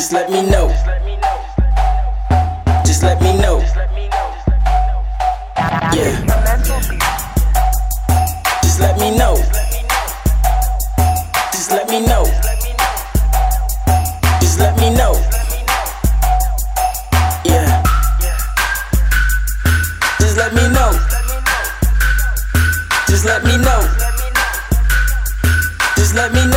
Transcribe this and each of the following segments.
Just let me know. Just let me know. Yeah. Just let me know. Just let me know. Just let me know. Yeah. Just let me know. Just let me know. Just let me know.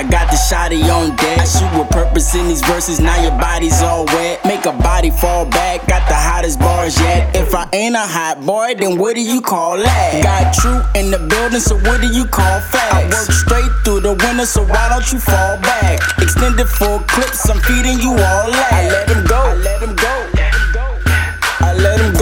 I got the shotty on deck. I shoot with purpose in these verses. Now your body's all wet. Make a body fall back. Got the hottest bars yet. If I ain't a hot boy, then what do you call that? Got true in the building, so what do you call facts? I work straight through the winter, so why don't you fall back? Extended full clips, I'm feeding you all that. I let him go. I let him go. I let him go.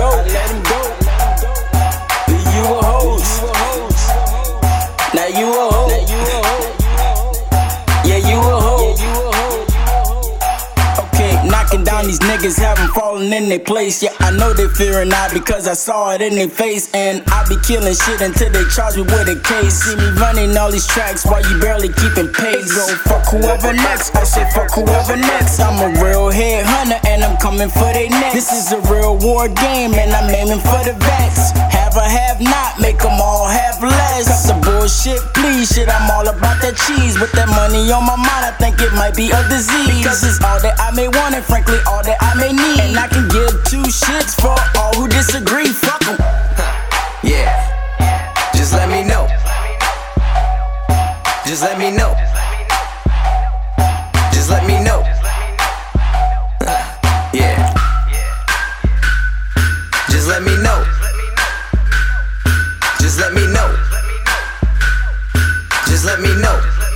These niggas, haven't fallen in their place. Yeah, I know they fearing now because I saw it in their face. And I be killing shit until they charge me with a case. See me running all these tracks while you barely keeping pace. Go fuck whoever next. I say fuck whoever next. I'm a real head hunter and I'm coming for they neck. This is a real war game and I'm aiming for the vets. Have a have not, make them all have less. Cut the bullshit, please. Shit, I'm all about. With that money on my mind, I think it might be a disease. Because it's all that I may want and frankly all that I may need. And I can give two shits for all who disagree. Fuck Fuck 'em. Yeah. Just let me know. Just let me know. Just let me know. Yeah. Just let me know. Just let me know. Just let me know.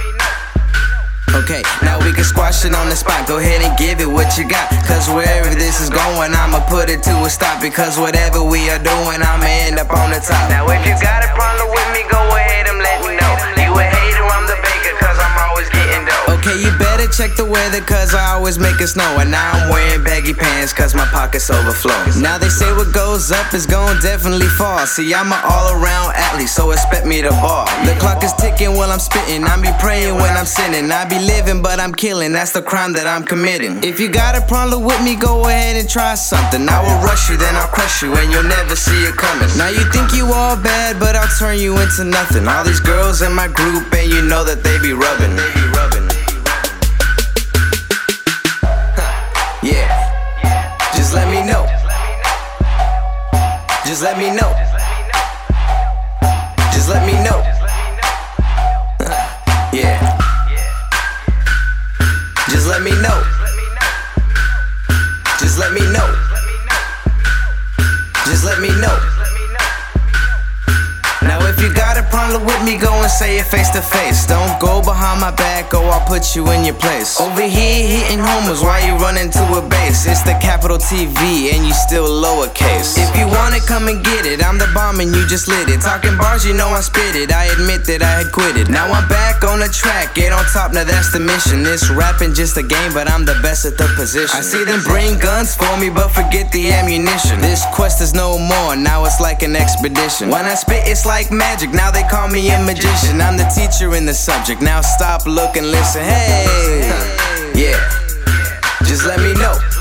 Okay, now we can squash it on the spot. Go ahead and give it what you got. Cause wherever this is going, I'ma put it to a stop. Because whatever we are doing, I'ma end up on the top. Now, if you got a problem with me, go ahead and let me know. You a hater, I'm the baker, cause I'm always getting dough. Okay, you better check the weather, cause I always make it snow. And now I'm wearing baggy pants, cause my pockets overflow. Now they say what goes up is gon' definitely fall. See, I'm an all around athlete, so expect me to ball. The clock is ticking while I'm spitting. I be praying when I'm sinning. I be living, but I'm killing. That's the crime that I'm committing. If you got a problem with me, go ahead and try something. I will rush you, then I'll crush you, and you'll never see it coming. Now you think you all bad, but I'll turn you into nothing. All these girls in my group, and you know that they be rubbing. They be rubbing. Yeah. Just let me know. Just let me know. Just let me know. Uh, yeah. Just let me know. Just let me know. Just let me know. Now if you got a problem with me, go and say it face to face. Don't go behind my back or I'll put you in your place. Over here hitting homers why you running to a base. It's the capital TV and you still lowercase. If you come and get it. I'm the bomb and you just lit it. Talking bars, you know I spit it. I admit that I had quit it. Now I'm back on the track, get on top, now that's the mission. This rapping just a game, but I'm the best at the position. I see them bring guns for me, but forget the ammunition. This quest is no more, now it's like an expedition. When I spit, it's like magic, now they call me a magician. I'm the teacher in the subject, now stop, look, and listen. Hey, yeah, just let me know.